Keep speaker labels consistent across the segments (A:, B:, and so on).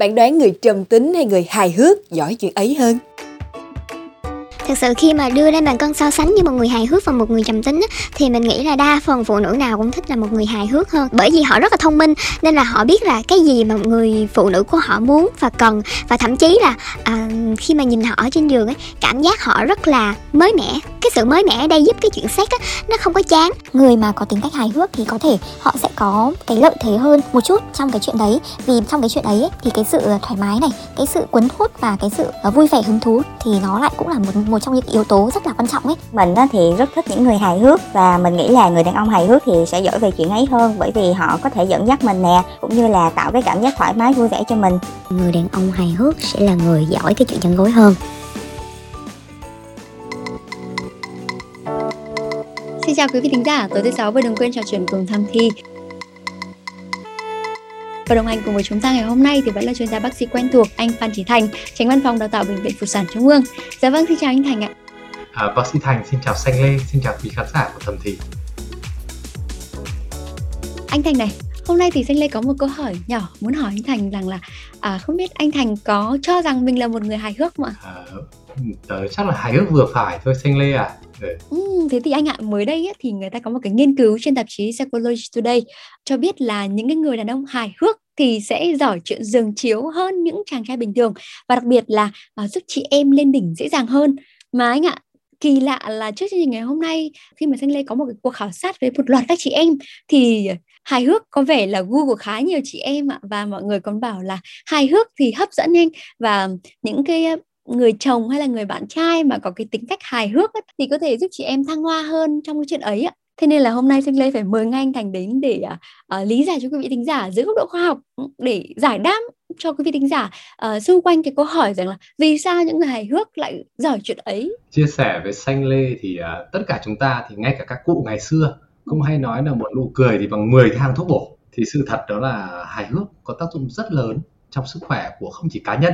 A: Bạn đoán người trầm tính hay người hài hước giỏi chuyện ấy hơn?
B: Thực sự khi mà đưa lên bàn cân so sánh như một người hài hước và một người trầm tính thì mình nghĩ là đa phần phụ nữ nào cũng thích là một người hài hước hơn. Bởi vì họ rất là thông minh nên là họ biết là cái gì mà người phụ nữ của họ muốn và cần. Và thậm chí là à, khi mà nhìn họ ở trên giường ấy cảm giác họ rất là mới mẻ. Cái sự mới mẻ ở đây giúp cái chuyện sex á nó không có chán.
C: Người mà có tính cách hài hước thì có thể họ sẽ có cái lợi thế hơn một chút trong cái chuyện đấy. Vì trong cái chuyện ấy thì cái sự thoải mái này cái sự cuốn hút và cái sự à, vui vẻ hứng thú thì nó lại cũng là một một trong những yếu tố rất là quan trọng ấy.
D: Mình thì rất thích những người hài hước và mình nghĩ là người đàn ông hài hước thì sẽ giỏi về chuyện ấy hơn bởi vì họ có thể dẫn dắt mình nè cũng như là tạo cái cảm giác thoải mái vui vẻ cho mình.
E: Người đàn ông hài hước sẽ là người giỏi cái chuyện chăn gối hơn.
F: Xin chào quý vị thính giả, tối thứ sáu vừa đừng quên trò chuyện cùng tham thi. Và đồng hành cùng với chúng ta ngày hôm nay thì vẫn là chuyên gia bác sĩ quen thuộc anh Phan Trí Thành, tránh văn phòng đào tạo bệnh viện Phụ sản Trung ương. Dạ vâng, xin chào anh Thành ạ.
G: À, bác sĩ Thành xin chào Xanh Lê, xin chào quý khán giả của Thẩm Thị.
F: Anh Thành này, hôm nay thì Xanh Lê có một câu hỏi nhỏ muốn hỏi anh Thành rằng là à, không biết anh Thành có cho rằng mình là một người hài hước không ạ? À,
G: tớ chắc là hài hước vừa phải thôi Xanh Lê à.
F: Ừ. Ừ, thế thì anh ạ, mới đây ấy, thì người ta có một cái nghiên cứu trên tạp chí Psychology Today cho biết là những cái người đàn ông hài hước thì sẽ giỏi chuyện giường chiếu hơn những chàng trai bình thường và đặc biệt là uh, giúp chị em lên đỉnh dễ dàng hơn. Mà anh ạ, kỳ lạ là trước chương trình ngày hôm nay khi mà Thanh Lê có một cái cuộc khảo sát với một loạt các chị em thì hài hước có vẻ là gu của khá nhiều chị em ạ và mọi người còn bảo là hài hước thì hấp dẫn nhanh và những cái người chồng hay là người bạn trai mà có cái tính cách hài hước ấy, thì có thể giúp chị em thăng hoa hơn trong cái chuyện ấy ạ. Thế nên là hôm nay Thanh Lê phải mời ngay anh Thành đến để uh, lý giải cho quý vị thính giả dưới góc độ khoa học ừ, để giải đáp cho quý vị thính giả uh, xung quanh cái câu hỏi rằng là vì sao những người hài hước lại giỏi chuyện ấy.
G: Chia sẻ với Xanh Lê thì uh, tất cả chúng ta thì ngay cả các cụ ngày xưa cũng hay nói là một nụ cười thì bằng 10 thang thuốc bổ. Thì sự thật đó là hài hước có tác dụng rất lớn trong sức khỏe của không chỉ cá nhân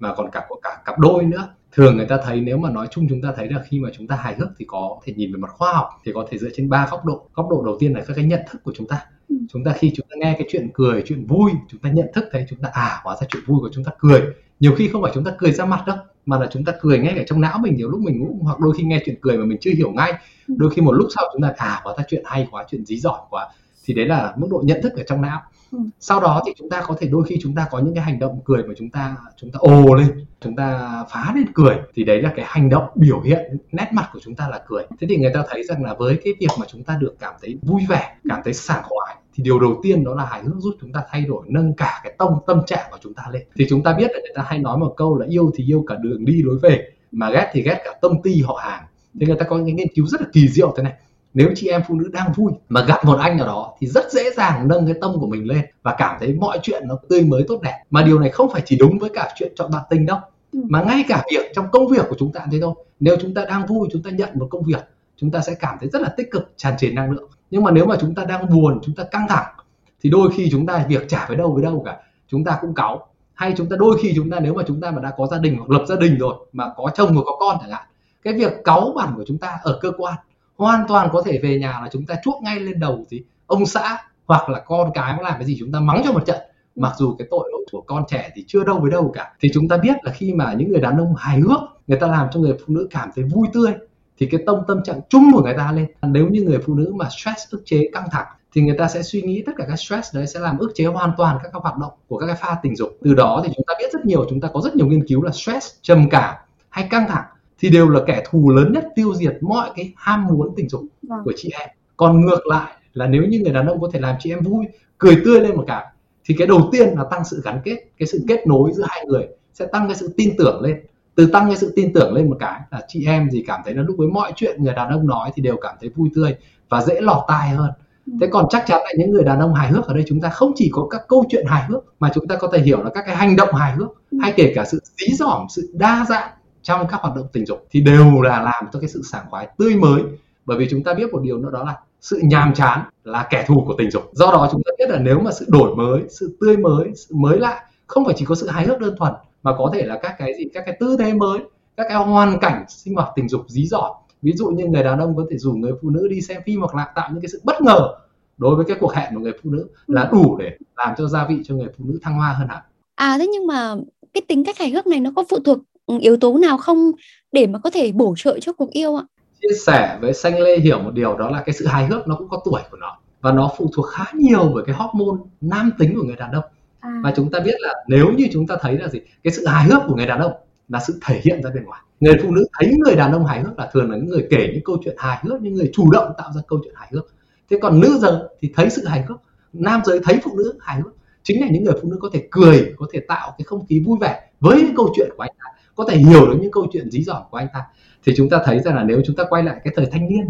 G: mà còn cả của cả cặp đôi nữa. Thường người ta thấy nếu mà nói chung chúng ta thấy là khi mà chúng ta hài hước thì có thể nhìn về mặt khoa học thì có thể dựa trên ba góc độ. Góc độ đầu tiên là các cái nhận thức của chúng ta. Ừ. chúng ta khi chúng ta nghe cái chuyện cười chuyện vui chúng ta nhận thức thấy chúng ta à hóa ra chuyện vui của chúng ta cười. Nhiều khi không phải chúng ta cười ra mặt đâu mà là chúng ta cười ngay ở trong não mình nhiều lúc mình ngủ hoặc đôi khi nghe chuyện cười mà mình chưa hiểu ngay ừ. đôi khi một lúc sau chúng ta à hóa ra chuyện hay quá chuyện dí giỏi quá thì đấy là mức độ nhận thức ở trong não Ừ. sau đó thì chúng ta có thể đôi khi chúng ta có những cái hành động cười mà chúng ta chúng ta ồ lên chúng ta phá lên cười thì đấy là cái hành động biểu hiện nét mặt của chúng ta là cười thế thì người ta thấy rằng là với cái việc mà chúng ta được cảm thấy vui vẻ cảm thấy sảng khoái thì điều đầu tiên đó là hài hước giúp chúng ta thay đổi nâng cả cái tâm tâm trạng của chúng ta lên. Thì chúng ta biết là người ta hay nói một câu là yêu thì yêu cả đường đi lối về mà ghét thì ghét cả tâm ty họ hàng. Thì người ta có những nghiên cứu rất là kỳ diệu thế này. Nếu chị em phụ nữ đang vui mà gặp một anh nào đó thì rất dễ dàng nâng cái tâm của mình lên và cảm thấy mọi chuyện nó tươi mới tốt đẹp. Mà điều này không phải chỉ đúng với cả chuyện chọn bạn tình đâu ừ. mà ngay cả việc trong công việc của chúng ta thế thôi. Nếu chúng ta đang vui chúng ta nhận một công việc chúng ta sẽ cảm thấy rất là tích cực tràn trề năng lượng nhưng mà nếu mà chúng ta đang buồn, chúng ta căng thẳng, thì đôi khi chúng ta việc trả với đâu với đâu cả. Chúng ta cũng cáu. Hay chúng ta, đôi khi chúng ta, nếu mà chúng ta mà đã có gia đình hoặc lập gia đình rồi, mà có chồng và có con chẳng hạn, cái việc cáu bản của chúng ta ở cơ quan, hoàn toàn có thể về nhà là chúng ta chuốc ngay lên đầu gì ông xã hoặc là con cái nó làm cái gì chúng ta mắng cho một trận. Mặc dù cái tội lỗi của con trẻ thì chưa đâu với đâu cả. Thì chúng ta biết là khi mà những người đàn ông hài hước, người ta làm cho người phụ nữ cảm thấy vui tươi thì cái tâm tâm trạng chung của người ta lên. Nếu như người phụ nữ mà stress ức chế căng thẳng thì người ta sẽ suy nghĩ tất cả các stress đấy sẽ làm ức chế hoàn toàn các, các hoạt động của các cái pha tình dục. Từ đó thì chúng ta biết rất nhiều chúng ta có rất nhiều nghiên cứu là stress trầm cảm hay căng thẳng thì đều là kẻ thù lớn nhất tiêu diệt mọi cái ham muốn tình dục vâng. của chị em. Còn ngược lại là nếu như người đàn ông có thể làm chị em vui cười tươi lên một cái thì cái đầu tiên là tăng sự gắn kết cái sự kết nối giữa hai người sẽ tăng cái sự tin tưởng lên từ tăng cái sự tin tưởng lên một cái là chị em gì cảm thấy là lúc với mọi chuyện người đàn ông nói thì đều cảm thấy vui tươi và dễ lọt tai hơn ừ. thế còn chắc chắn là những người đàn ông hài hước ở đây chúng ta không chỉ có các câu chuyện hài hước mà chúng ta có thể hiểu là các cái hành động hài hước ừ. hay kể cả sự dí dỏm sự đa dạng trong các hoạt động tình dục thì đều là làm cho cái sự sảng khoái tươi mới bởi vì chúng ta biết một điều nữa đó là sự nhàm chán là kẻ thù của tình dục do đó chúng ta biết là nếu mà sự đổi mới sự tươi mới sự mới lạ không phải chỉ có sự hài hước đơn thuần mà có thể là các cái gì các cái tư thế mới các cái hoàn cảnh sinh hoạt tình dục dí dỏm. Ví dụ như người đàn ông có thể rủ người phụ nữ đi xem phim hoặc là tạo những cái sự bất ngờ đối với cái cuộc hẹn của người phụ nữ là đủ để làm cho gia vị cho người phụ nữ thăng hoa hơn hẳn.
F: À thế nhưng mà cái tính cách hài hước này nó có phụ thuộc yếu tố nào không để mà có thể bổ trợ cho cuộc yêu ạ?
G: Chia sẻ với xanh lê hiểu một điều đó là cái sự hài hước nó cũng có tuổi của nó và nó phụ thuộc khá nhiều với cái hormone nam tính của người đàn ông à. và chúng ta biết là nếu như chúng ta thấy là gì, cái sự hài hước của người đàn ông là sự thể hiện ra bên ngoài. Người phụ nữ thấy người đàn ông hài hước là thường là những người kể những câu chuyện hài hước, những người chủ động tạo ra câu chuyện hài hước. Thế còn nữ giới thì thấy sự hài hước, nam giới thấy phụ nữ hài hước. Chính là những người phụ nữ có thể cười, có thể tạo cái không khí vui vẻ với những câu chuyện của anh ta, có thể hiểu được những câu chuyện dí dỏm của anh ta. Thì chúng ta thấy rằng là nếu chúng ta quay lại cái thời thanh niên,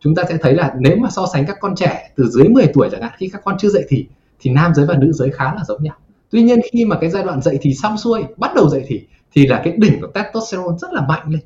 G: chúng ta sẽ thấy là nếu mà so sánh các con trẻ từ dưới 10 tuổi chẳng hạn, khi các con chưa dậy thì thì nam giới và nữ giới khá là giống nhau. Tuy nhiên khi mà cái giai đoạn dậy thì xong xuôi, bắt đầu dậy thì thì là cái đỉnh của testosterone rất là mạnh lên.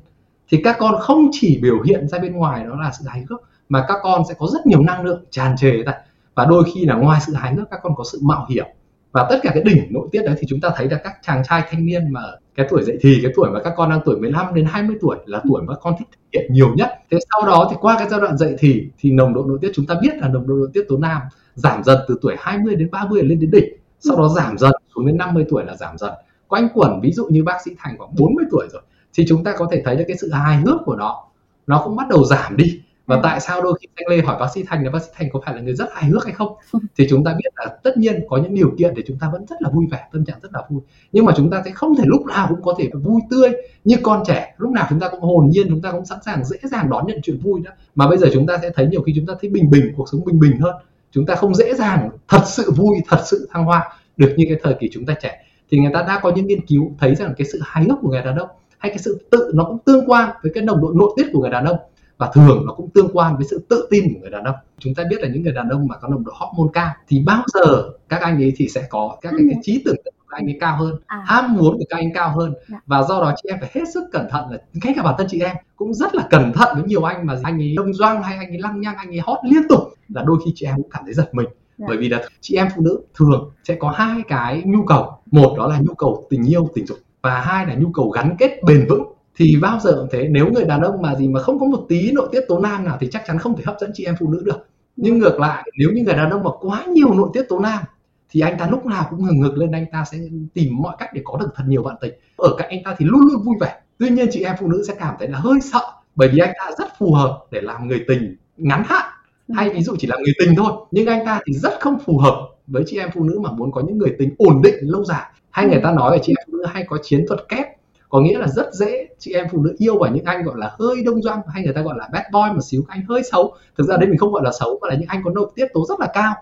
G: Thì các con không chỉ biểu hiện ra bên ngoài đó là sự hài hước, mà các con sẽ có rất nhiều năng lượng tràn trề ra. Và đôi khi là ngoài sự hài hước, các con có sự mạo hiểm. Và tất cả cái đỉnh nội tiết đấy thì chúng ta thấy là các chàng trai thanh niên mà cái tuổi dậy thì, cái tuổi mà các con đang tuổi 15 đến 20 tuổi là tuổi mà con thích thể hiện nhiều nhất. Thế sau đó thì qua cái giai đoạn dậy thì thì nồng độ nội tiết chúng ta biết là nồng độ nội tiết tố nam giảm dần từ tuổi 20 đến 30 lên đến đỉnh, sau đó giảm dần xuống đến 50 tuổi là giảm dần. Quanh quẩn ví dụ như bác sĩ thành khoảng 40 tuổi rồi, thì chúng ta có thể thấy được cái sự hài hước của nó nó cũng bắt đầu giảm đi và ừ. tại sao đôi khi anh lê hỏi bác sĩ thành là bác sĩ thành có phải là người rất hài hước hay không? Ừ. thì chúng ta biết là tất nhiên có những điều kiện để chúng ta vẫn rất là vui vẻ tâm trạng rất là vui. Nhưng mà chúng ta sẽ không thể lúc nào cũng có thể vui tươi như con trẻ. Lúc nào chúng ta cũng hồn nhiên chúng ta cũng sẵn sàng dễ dàng đón nhận chuyện vui đó. Mà bây giờ chúng ta sẽ thấy nhiều khi chúng ta thấy bình bình cuộc sống bình bình hơn. Chúng ta không dễ dàng thật sự vui thật sự thăng hoa được như cái thời kỳ chúng ta trẻ. Thì người ta đã có những nghiên cứu thấy rằng cái sự hài hước của người đàn ông hay cái sự tự nó cũng tương quan với cái nồng độ nội tiết của người đàn ông và thường nó cũng tương quan với sự tự tin của người đàn ông. Chúng ta biết là những người đàn ông mà có nồng độ hormone cao thì bao giờ các anh ấy thì sẽ có các cái, cái trí tưởng tượng của các anh ấy cao hơn à. ham muốn của các anh cao hơn. Dạ. và do đó chị em phải hết sức cẩn thận là ngay cả bản thân chị em cũng rất là cẩn thận với nhiều anh mà anh ấy đông doang hay anh ấy lăng nhăng anh ấy hot liên tục là đôi khi chị em cũng cảm thấy giật mình. Dạ. bởi vì là chị em phụ nữ thường sẽ có hai cái nhu cầu. Một đó là nhu cầu tình yêu tình dục. Và hai là nhu cầu gắn kết bền vững thì bao giờ cũng thế nếu người đàn ông mà gì mà không có một tí nội tiết tố nam nào thì chắc chắn không thể hấp dẫn chị em phụ nữ được. Nhưng ngược lại nếu như người đàn ông mà quá nhiều nội tiết tố nam thì anh ta lúc nào cũng ngừng ngực lên anh ta sẽ tìm mọi cách để có được thật nhiều bạn tình. Ở cạnh anh ta thì luôn luôn vui vẻ. Tuy nhiên chị em phụ nữ sẽ cảm thấy là hơi sợ bởi vì anh ta rất phù hợp để làm người tình ngắn hạn. Hay ví dụ chỉ là người tình thôi nhưng anh ta thì rất không phù hợp với chị em phụ nữ mà muốn có những người tình ổn định lâu dài. Hay người ta nói là chị em phụ nữ hay có chiến thuật kép có nghĩa là rất dễ chị em phụ nữ yêu vào những anh gọi là hơi đông doang hay người ta gọi là bad boy một xíu anh hơi xấu. Thực ra đây mình không gọi là xấu mà là những anh có nội tiết tố rất là cao.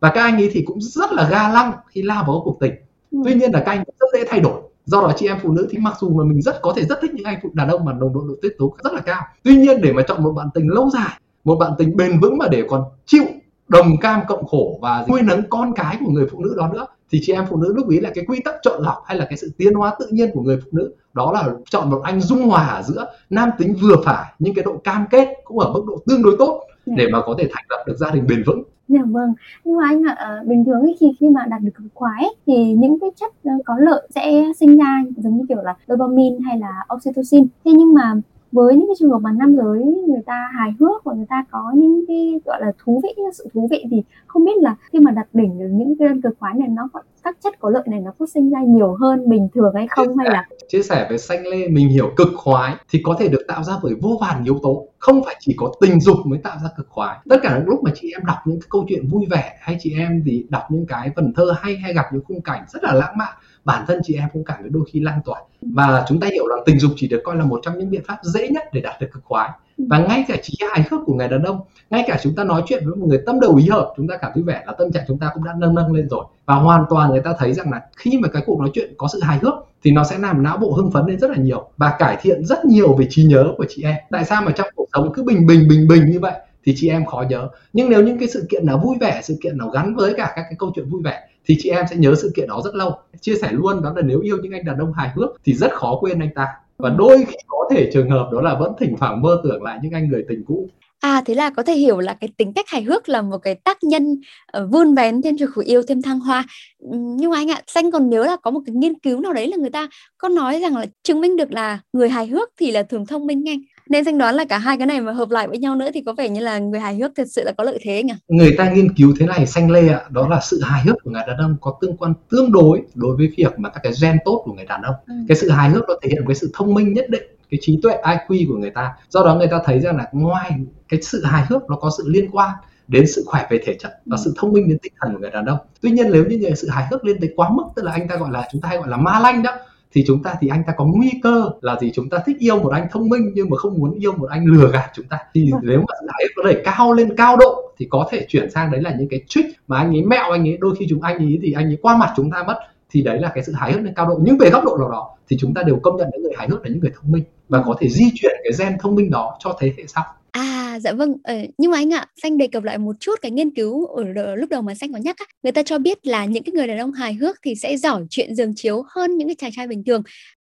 G: Và các anh ấy thì cũng rất là ga lăng khi lao vào cuộc tình. Ừ. tuy nhiên là các anh rất dễ thay đổi. Do đó chị em phụ nữ thì mặc dù mà mình rất có thể rất thích những anh phụ đàn ông mà nồng độ nội tiết tố rất là cao. Tuy nhiên để mà chọn một bạn tình lâu dài một bạn tình bền vững mà để còn chịu đồng cam cộng khổ và nuôi nấng con cái của người phụ nữ đó nữa thì chị em phụ nữ lúc ý là cái quy tắc chọn lọc hay là cái sự tiến hóa tự nhiên của người phụ nữ đó là chọn một anh dung hòa ở giữa nam tính vừa phải nhưng cái độ cam kết cũng ở mức độ tương đối tốt dạ. để mà có thể thành lập được gia đình bền vững
F: Dạ vâng, nhưng mà anh ạ, à, bình thường ấy, khi khi mà đạt được cực khoái ấy, thì những cái chất ờ, có lợi sẽ sinh ra giống như kiểu là dopamine hay là oxytocin. Thế nhưng mà với những cái trường hợp mà nam giới, người ta hài hước và người ta có những cái, gọi là, thú vị, sự thú vị thì không biết là khi mà đặt đỉnh được những cái cực khoái này, nó có các chất có lợi này nó phát sinh ra nhiều hơn bình thường hay không hay là?
G: Chia sẻ với xanh lê, mình hiểu cực khoái thì có thể được tạo ra bởi vô vàn yếu tố, không phải chỉ có tình dục mới tạo ra cực khoái. Tất cả những lúc mà chị em đọc những cái câu chuyện vui vẻ hay chị em thì đọc những cái vần thơ hay hay gặp những khung cảnh rất là lãng mạn bản thân chị em cũng cảm thấy đôi khi lan tỏa. Và chúng ta hiểu rằng tình dục chỉ được coi là một trong những biện pháp dễ nhất để đạt được cực khoái. Và ngay cả trí hài hước của người đàn ông ngay cả chúng ta nói chuyện với một người tâm đầu ý hợp chúng ta cảm thấy vẻ là tâm trạng chúng ta cũng đã nâng nâng lên rồi. Và hoàn toàn người ta thấy rằng là khi mà cái cuộc nói chuyện có sự hài hước thì nó sẽ làm não bộ hưng phấn lên rất là nhiều và cải thiện rất nhiều về trí nhớ của chị em. Tại sao mà trong cuộc sống cứ bình bình bình bình như vậy thì chị em khó nhớ. Nhưng nếu những cái sự kiện nào vui vẻ sự kiện nào gắn với cả các cái câu chuyện vui vẻ thì chị em sẽ nhớ sự kiện đó rất lâu. Chia sẻ luôn đó là nếu yêu những anh đàn ông hài hước thì rất khó quên anh ta. Và đôi khi có thể trường hợp đó là vẫn thỉnh thoảng mơ tưởng lại những anh người tình cũ.
F: À thế là có thể hiểu là cái tính cách hài hước là một cái tác nhân uh, vun vén thêm cho cuộc yêu thêm thăng hoa. Nhưng mà anh ạ, xanh còn nhớ là có một cái nghiên cứu nào đấy là người ta có nói rằng là chứng minh được là người hài hước thì là thường thông minh anh. Nên xanh đoán là cả hai cái này mà hợp lại với nhau nữa thì có vẻ như là người hài hước thật sự là có lợi thế nhỉ
G: người ta nghiên cứu thế này xanh lê ạ đó là sự hài hước của người đàn ông có tương quan tương đối đối với việc mà các cái gen tốt của người đàn ông ừ. cái sự hài hước nó thể hiện cái sự thông minh nhất định cái trí tuệ IQ của người ta do đó người ta thấy rằng là ngoài cái sự hài hước nó có sự liên quan đến sự khỏe về thể chất và ừ. sự thông minh đến tinh thần của người đàn ông tuy nhiên nếu như người sự hài hước lên tới quá mức tức là anh ta gọi là chúng ta hay gọi là ma lanh đó thì chúng ta thì anh ta có nguy cơ là gì? Chúng ta thích yêu một anh thông minh nhưng mà không muốn yêu một anh lừa gạt chúng ta. Thì ừ. nếu mà hước có đẩy cao lên cao độ thì có thể chuyển sang đấy là những cái trick mà anh ấy mẹo anh ấy đôi khi chúng anh ấy thì anh ấy qua mặt chúng ta mất thì đấy là cái sự hài hước lên cao độ. Nhưng về góc độ nào đó thì chúng ta đều công nhận những người hài hước là những người thông minh và có thể di chuyển cái gen thông minh đó cho thế hệ sau
F: À dạ vâng, ờ, nhưng mà anh ạ, Xanh đề cập lại một chút cái nghiên cứu ở đ- lúc đầu mà Xanh có nhắc á, người ta cho biết là những cái người đàn ông hài hước thì sẽ giỏi chuyện giường chiếu hơn những cái chàng trai bình thường.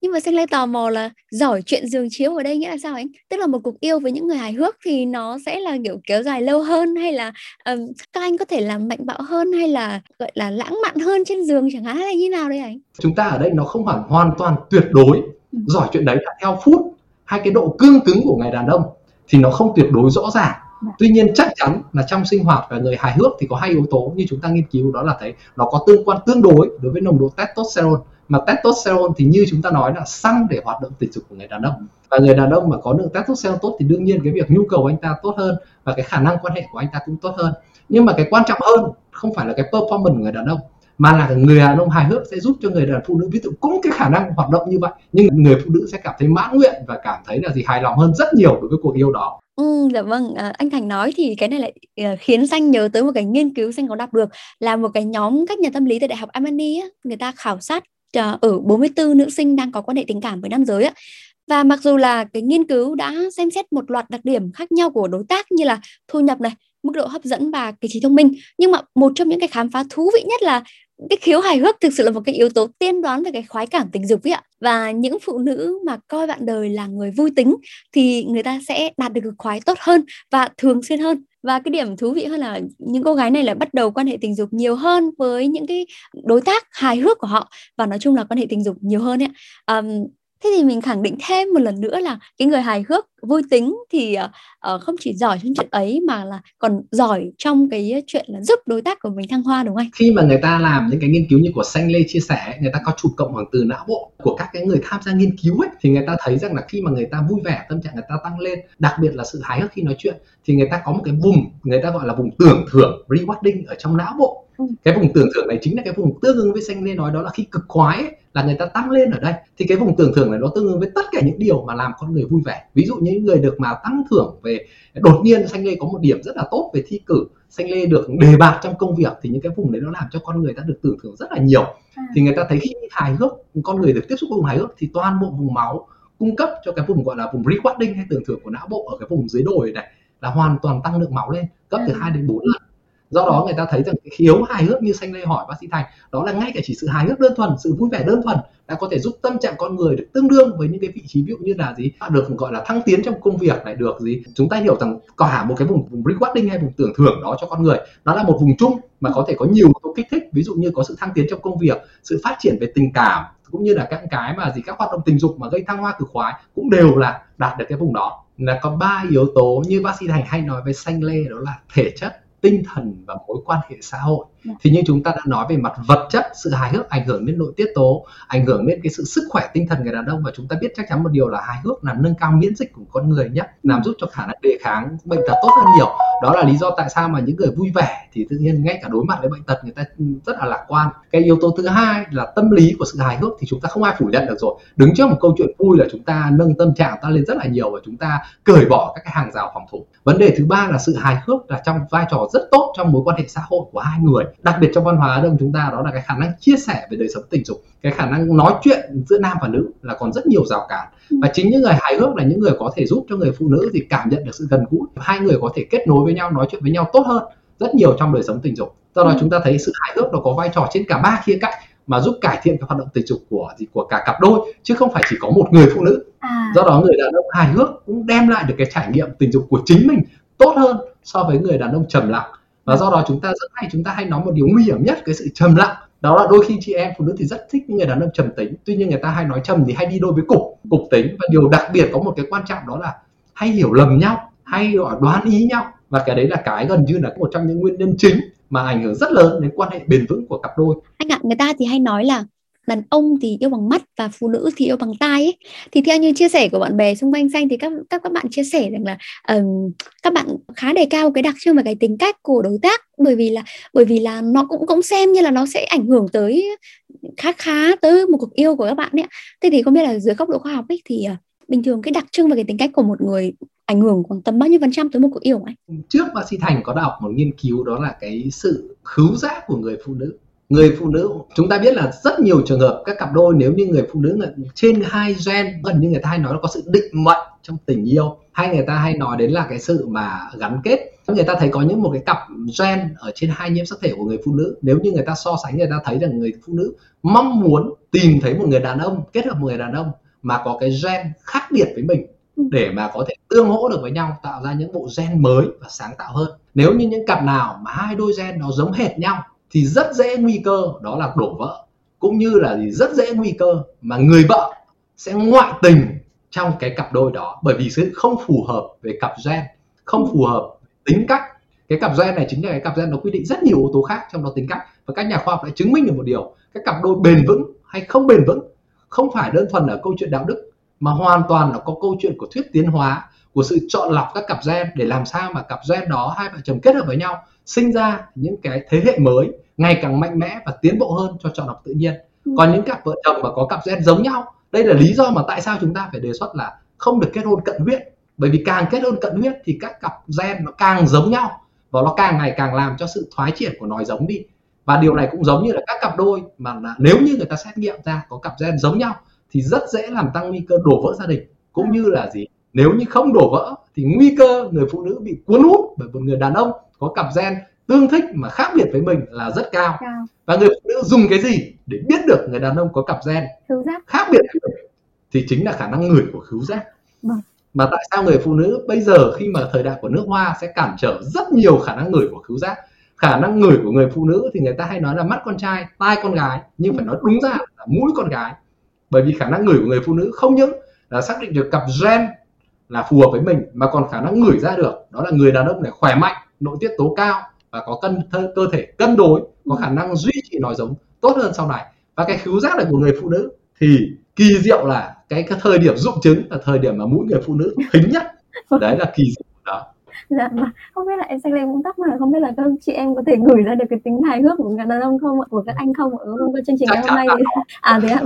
F: Nhưng mà Xanh lại tò mò là giỏi chuyện giường chiếu ở đây nghĩa là sao anh? Tức là một cuộc yêu với những người hài hước thì nó sẽ là kiểu kéo dài lâu hơn hay là ừm, các anh có thể làm mạnh bạo hơn hay là gọi là lãng mạn hơn trên giường chẳng hạn hay như nào đây anh?
G: chúng ta ở đây nó không hẳn hoàn toàn tuyệt đối
F: Ừ.
G: giỏi chuyện đấy là theo phút hay cái độ cương cứng của người đàn ông thì nó không tuyệt đối rõ ràng. Tuy nhiên chắc chắn là trong sinh hoạt và người hài hước thì có hai yếu tố như chúng ta nghiên cứu đó là thấy nó có tương quan tương đối đối với nồng độ testosterone. Mà testosterone thì như chúng ta nói là xăng để hoạt động tình dục của người đàn ông. Và người đàn ông mà có lượng testosterone tốt thì đương nhiên cái việc nhu cầu của anh ta tốt hơn và cái khả năng quan hệ của anh ta cũng tốt hơn. Nhưng mà cái quan trọng hơn không phải là cái performance của người đàn ông mà là người đàn ông hài hước sẽ giúp cho người đàn phụ nữ ví dụ cũng cái khả năng hoạt động như vậy. Nhưng người phụ nữ sẽ cảm thấy mãn nguyện và cảm thấy là gì? Hài lòng hơn rất nhiều đối với cuộc yêu đó.
F: Ừ, dạ vâng, à, anh Thành nói thì cái này lại à, khiến Xanh nhớ tới một cái nghiên cứu Xanh có đọc được là một cái nhóm các nhà tâm lý tại Đại học Armani á, người ta khảo sát à, ở 44 nữ sinh đang có quan hệ tình cảm với nam giới á. Và mặc dù là cái nghiên cứu đã xem xét một loạt đặc điểm khác nhau của đối tác như là thu nhập này, mức độ hấp dẫn và cái trí thông minh, nhưng mà một trong những cái khám phá thú vị nhất là cái khiếu hài hước thực sự là một cái yếu tố tiên đoán về cái khoái cảm tình dục ấy ạ. Và những phụ nữ mà coi bạn đời là người vui tính thì người ta sẽ đạt được cực khoái tốt hơn và thường xuyên hơn và cái điểm thú vị hơn là những cô gái này là bắt đầu quan hệ tình dục nhiều hơn với những cái đối tác hài hước của họ và nói chung là quan hệ tình dục nhiều hơn ấy. Um, thế thì mình khẳng định thêm một lần nữa là cái người hài hước vui tính thì uh, không chỉ giỏi trong chuyện ấy mà là còn giỏi trong cái chuyện là giúp đối tác của mình thăng hoa đúng không anh?
G: khi mà người ta làm những cái nghiên cứu như của Xanh Lê chia sẻ người ta có chụp cộng hưởng từ não bộ của các cái người tham gia nghiên cứu ấy thì người ta thấy rằng là khi mà người ta vui vẻ tâm trạng người ta tăng lên đặc biệt là sự hài hước khi nói chuyện thì người ta có một cái vùng người ta gọi là vùng tưởng thưởng rewarding ở trong não bộ
F: Ừ.
G: cái vùng tưởng thưởng này chính là cái vùng tương ứng với Xanh Lê nói đó là khi cực khoái ấy, là người ta tăng lên ở đây. Thì cái vùng tưởng thưởng này nó tương ứng với tất cả những điều mà làm con người vui vẻ. Ví dụ như những người được mà tăng thưởng về đột nhiên Xanh Lê có một điểm rất là tốt về thi cử Xanh Lê được đề bạt trong công việc thì những cái vùng đấy nó làm cho con người ta được tưởng thưởng rất là nhiều. Thì người ta thấy khi hài hước con người được tiếp xúc với vùng hài hước thì toàn bộ vùng máu cung cấp cho cái vùng gọi là vùng rewarding hay tưởng thưởng của não bộ ở cái vùng dưới đồi này là hoàn toàn tăng lượng máu lên gấp từ 2 đến 4 lần do đó người ta thấy rằng cái khiếu hài hước như xanh lê hỏi bác sĩ thành, đó là ngay cả chỉ sự hài hước đơn thuần, sự vui vẻ đơn thuần đã có thể giúp tâm trạng con người được tương đương với những cái vị trí ví dụ như là gì? Được gọi là thăng tiến trong công việc này, được gì? Chúng ta hiểu rằng cả một cái vùng vùng rewarding hay vùng tưởng thưởng đó cho con người, nó là một vùng chung mà có thể có nhiều yếu kích thích, ví dụ như có sự thăng tiến trong công việc, sự phát triển về tình cảm, cũng như là các cái mà gì, các hoạt động tình dục mà gây thăng hoa cực khoái cũng đều là đạt được cái vùng đó. Là có ba yếu tố như bác sĩ thành hay nói về xanh lê, đó là thể chất tinh thần và mối quan hệ xã hội. Dạ. thì như chúng ta đã nói về mặt vật chất, sự hài hước ảnh hưởng đến nội tiết tố, ảnh hưởng đến cái sự sức khỏe tinh thần người đàn ông và chúng ta biết chắc chắn một điều là hài hước làm nâng cao miễn dịch của con người nhất làm giúp cho khả năng đề kháng bệnh tật tốt hơn nhiều. Đó là lý do tại sao mà những người vui vẻ thì tự nhiên ngay cả đối mặt với bệnh tật người ta rất là lạc quan. Cái yếu tố thứ hai là tâm lý của sự hài hước thì chúng ta không ai phủ nhận được rồi. Đứng trước một câu chuyện vui là chúng ta nâng tâm trạng ta lên rất là nhiều và chúng ta cởi bỏ các cái hàng rào phòng thủ. Vấn đề thứ ba là sự hài hước là trong vai trò rất tốt trong mối quan hệ xã hội của hai người đặc biệt trong văn hóa Đông chúng ta đó là cái khả năng chia sẻ về đời sống tình dục cái khả năng nói chuyện giữa nam và nữ là còn rất nhiều rào cản. Và chính những người hài hước là những người có thể giúp cho người phụ nữ thì cảm nhận được sự gần gũi. Hai người có thể kết nối với nhau nói chuyện với nhau tốt hơn rất nhiều trong đời sống tình dục. Do đó chúng ta thấy sự hài hước nó có vai trò trên cả ba khía cạnh mà giúp cải thiện cái hoạt động tình dục của gì của cả cặp đôi chứ không phải chỉ có một người phụ nữ.
C: À,
G: do đó người đàn ông hài hước cũng đem lại được cái trải nghiệm tình dục của chính mình tốt hơn so với người đàn ông trầm lặng và do đó chúng ta rất hay, chúng ta hay nói một điều nguy hiểm nhất, cái sự trầm lặng. Đó là đôi khi chị em phụ nữ thì rất thích những người đàn ông trầm tính. Tuy nhiên người ta hay nói trầm thì hay đi đôi với cục cục tính. Và điều đặc biệt có một cái quan trọng đó là hay hiểu lầm nhau, hay gọi đoán ý nhau. Và cái đấy là cái gần như là một trong những nguyên nhân chính mà ảnh hưởng rất lớn đến quan hệ bền vững của cặp đôi.
F: Anh ạ, người ta thì hay nói là đàn ông thì yêu bằng mắt và phụ nữ thì yêu bằng tai ấy. thì theo như chia sẻ của bạn bè xung quanh xanh thì các các các bạn chia sẻ rằng là um, các bạn khá đề cao cái đặc trưng và cái tính cách của đối tác bởi vì là bởi vì là nó cũng cũng xem như là nó sẽ ảnh hưởng tới khá khá tới một cuộc yêu của các bạn ấy thế thì không biết là dưới góc độ khoa học ấy thì uh, bình thường cái đặc trưng và cái tính cách của một người ảnh hưởng khoảng tầm bao nhiêu phần trăm tới một cuộc yêu của anh?
G: Trước bác sĩ Thành có đọc một nghiên cứu đó là cái sự khứu giác của người phụ nữ người phụ nữ chúng ta biết là rất nhiều trường hợp các cặp đôi nếu như người phụ nữ trên hai gen gần như người ta hay nói là có sự định mệnh trong tình yêu. Hay người ta hay nói đến là cái sự mà gắn kết. Người ta thấy có những một cái cặp gen ở trên hai nhiễm sắc thể của người phụ nữ. Nếu như người ta so sánh người ta thấy rằng người phụ nữ mong muốn tìm thấy một người đàn ông kết hợp một người đàn ông mà có cái gen khác biệt với mình ừ. để mà có thể tương hỗ được với nhau tạo ra những bộ gen mới và sáng tạo hơn. Nếu như những cặp nào mà hai đôi gen nó giống hệt nhau thì rất dễ nguy cơ đó là đổ vỡ. Cũng như là gì, rất dễ nguy cơ mà người vợ sẽ ngoại tình trong cái cặp đôi đó. Bởi vì sự không phù hợp về cặp gen, không phù hợp tính cách. Cái cặp gen này chính là cái cặp gen nó quy định rất nhiều yếu tố khác trong đó tính cách. Và các nhà khoa học đã chứng minh được một điều, cái cặp đôi bền vững hay không bền vững không phải đơn thuần là câu chuyện đạo đức, mà hoàn toàn là có câu chuyện của thuyết tiến hóa, của sự chọn lọc các cặp gen để làm sao mà cặp gen đó hai vợ chồng kết hợp với nhau sinh ra những cái thế hệ mới ngày càng mạnh mẽ và tiến bộ hơn cho chọn lọc tự nhiên. Ừ. còn những cặp vợ chồng mà có cặp gen giống nhau. Đây là lý do mà tại sao chúng ta phải đề xuất là không được kết hôn cận huyết. Bởi vì càng kết hôn cận huyết thì các cặp gen nó càng giống nhau và nó càng ngày càng làm cho sự thoái triển của nòi giống đi. Và điều này cũng giống như là các cặp đôi mà là nếu như người ta xét nghiệm ra có cặp gen giống nhau thì rất dễ làm tăng nguy cơ đổ vỡ gia đình cũng như là gì nếu như không đổ vỡ thì nguy cơ người phụ nữ bị cuốn hút bởi một người đàn ông có cặp gen tương thích mà khác biệt với mình là rất cao, và người phụ nữ dùng cái gì để biết được người đàn ông có cặp gen khác biệt thì chính là khả năng người của khứu giác. Vâng. mà tại sao người phụ nữ bây giờ khi mà thời đại của nước hoa sẽ cản trở rất nhiều khả năng người của khứu giác? Khả năng người của người phụ nữ thì người ta hay nói là mắt con trai tai con gái nhưng phải nói đúng ra là mũi con gái. Bởi vì khả năng người của người phụ nữ không những là xác định được cặp gen là phù hợp với mình mà còn khả năng ngửi ra được. Đó là người đàn ông này khỏe mạnh nội tiết tố cao và có cân cơ thể cân đối có khả năng duy trì nòi giống tốt hơn sau này. Và cái khứu giác này của người phụ nữ thì kỳ diệu là cái, cái thời điểm dụng trứng là thời điểm mà mũi người phụ nữ thính nhất. Đấy là kỳ diệu đó
F: dạ mà không biết là em lên cũng tắc mà không biết là các chị em có thể gửi ra được cái tính hài hước của người đàn ông không của các anh không ở trong chương trình ngày hôm nay à thế ạ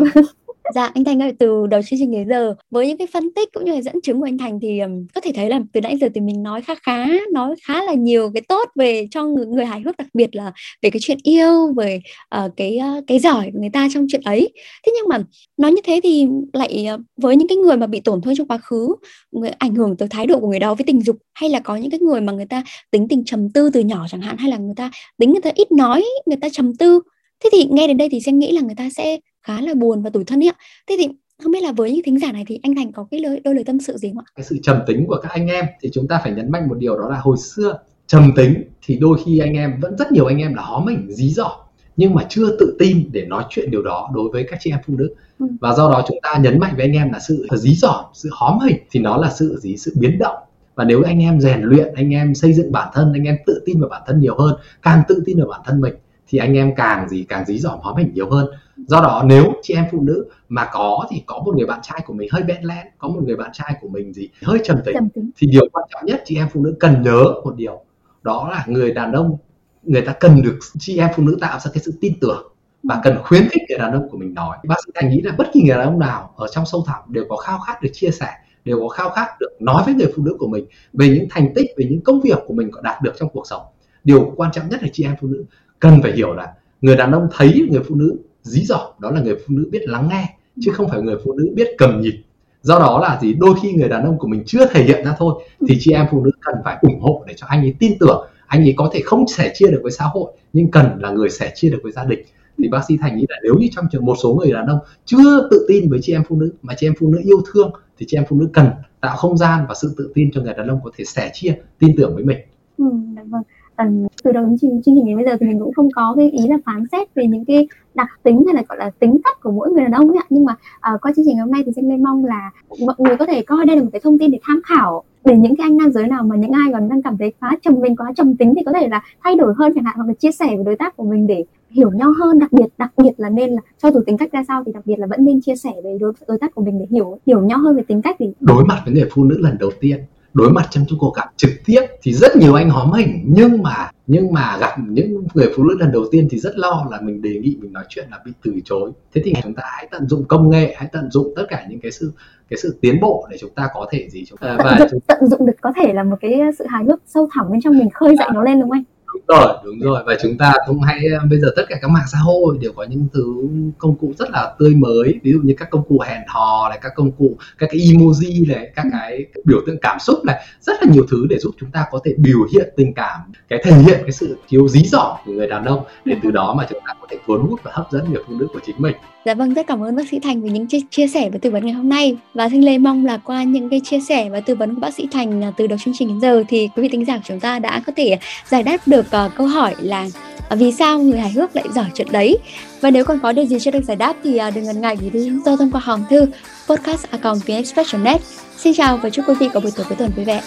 F: Dạ anh Thành ơi, từ đầu chương trình đến giờ với những cái phân tích cũng như là dẫn chứng của anh Thành thì um, có thể thấy là từ nãy giờ thì mình nói khá khá nói khá là nhiều cái tốt về cho người, người hài hước đặc biệt là về cái chuyện yêu về uh, cái uh, cái giỏi của người ta trong chuyện ấy. Thế nhưng mà nói như thế thì lại uh, với những cái người mà bị tổn thương trong quá khứ người, ảnh hưởng tới thái độ của người đó với tình dục hay là có những cái người mà người ta tính tình trầm tư từ nhỏ chẳng hạn hay là người ta tính người ta ít nói người ta trầm tư thế thì nghe đến đây thì sẽ nghĩ là người ta sẽ khá là buồn và tủi thân ấy ạ thế thì không biết là với những thính giả này thì anh Thành có cái lời đôi lời tâm sự gì không ạ?
G: Cái sự trầm tính của các anh em thì chúng ta phải nhấn mạnh một điều đó là hồi xưa trầm tính thì đôi khi anh em vẫn rất nhiều anh em là hó mình dí dỏm nhưng mà chưa tự tin để nói chuyện điều đó đối với các chị em phụ nữ ừ. và do đó chúng ta nhấn mạnh với anh em là sự dí dỏm sự hóm hình thì nó là sự gì sự biến động và nếu anh em rèn luyện anh em xây dựng bản thân anh em tự tin vào bản thân nhiều hơn càng tự tin vào bản thân mình thì anh em càng gì càng dí dỏm hóm hình nhiều hơn. Do đó nếu chị em phụ nữ mà có thì có một người bạn trai của mình hơi bẽn lẽn có một người bạn trai của mình gì hơi trầm tính, trầm tính. Thì điều quan trọng nhất chị em phụ nữ cần nhớ một điều đó là người đàn ông người ta cần được chị em phụ nữ tạo ra cái sự tin tưởng và cần khuyến khích người đàn ông của mình nói. Bác sĩ thành nghĩ là bất kỳ người đàn ông nào ở trong sâu thẳm đều có khao khát được chia sẻ đều có khao khát được nói với người phụ nữ của mình về những thành tích về những công việc của mình có đạt được trong cuộc sống. Điều quan trọng nhất là chị em phụ nữ cần phải hiểu là người đàn ông thấy người phụ nữ dí dỏm đó là người phụ nữ biết lắng nghe chứ không phải người phụ nữ biết cầm nhịp. Do đó là gì? Đôi khi người đàn ông của mình chưa thể hiện ra thôi thì chị em phụ nữ cần phải ủng hộ để cho anh ấy tin tưởng anh ấy có thể không sẻ chia được với xã hội nhưng cần là người sẻ chia được với gia đình. Thì bác sĩ thành nghĩ là nếu như trong trường một số người đàn ông chưa tự tin với chị em phụ nữ mà chị em phụ nữ yêu thương thì chị em phụ nữ cần tạo không gian và sự tự tin cho người đàn ông có thể sẻ chia tin tưởng với mình.
F: Ừ, dạ vâng um, từ đầu đến chương trình đến bây giờ thì mình cũng không có cái ý là phán xét về những cái đặc tính hay là gọi là tính cách của mỗi người đàn ông ấy ạ. Nhưng mà uh, qua chương trình ngày hôm nay thì xin lên mong là mọi người có thể coi đây là một cái thông tin để tham khảo để những cái anh nam giới nào mà những ai còn đang cảm thấy quá trầm mình quá trầm tính thì có thể là thay đổi hơn chẳng hạn hoặc là chia sẻ với đối tác của mình để hiểu nhau hơn. Đặc biệt đặc biệt là nên là cho dù tính cách ra sao thì đặc biệt là vẫn nên chia sẻ với đối, đối tác của mình để hiểu hiểu nhau hơn về tính cách thì
G: đối mặt với người phụ nữ lần đầu tiên đối mặt trong cuộc gặp trực tiếp thì rất nhiều anh hóm hình nhưng mà nhưng mà gặp những người phụ nữ lần đầu tiên thì rất lo là mình đề nghị mình nói chuyện là bị từ chối thế thì chúng ta hãy tận dụng công nghệ hãy tận dụng tất cả những cái sự cái sự tiến bộ để chúng ta có thể gì chúng ta
F: và tận, tận dụng được có thể là một cái sự hài hước sâu thẳm bên trong mình khơi dậy à. nó lên đúng không anh
G: đúng rồi đúng rồi. Và chúng ta cũng hãy bây giờ tất cả các mạng xã hội đều có những thứ công cụ rất là tươi mới. Ví dụ như các công cụ hẹn hò này các công cụ các cái emoji này các cái biểu tượng cảm xúc này. Rất là nhiều thứ để giúp chúng ta có thể biểu hiện tình cảm cái thể hiện cái sự thiếu dí dỏm của người đàn ông. Để từ đó mà chúng ta có thể cuốn hút và hấp dẫn người phụ nữ của chính mình
F: Dạ vâng, rất cảm ơn bác sĩ Thành vì những chia, chia sẻ và tư vấn ngày hôm nay. Và Thanh Lê mong là qua những cái chia sẻ và tư vấn của bác sĩ Thành à, từ đầu chương trình đến giờ thì quý vị tính giả của chúng ta đã có thể giải đáp được uh, câu hỏi là uh, vì sao người hài hước lại giỏi chuyện đấy. Và nếu còn có điều gì chưa được giải đáp thì uh, đừng ngần ngại gửi đến tôi thông qua hòm thư podcast net Xin chào và chúc quý vị có buổi tối cuối tuần vui vẻ.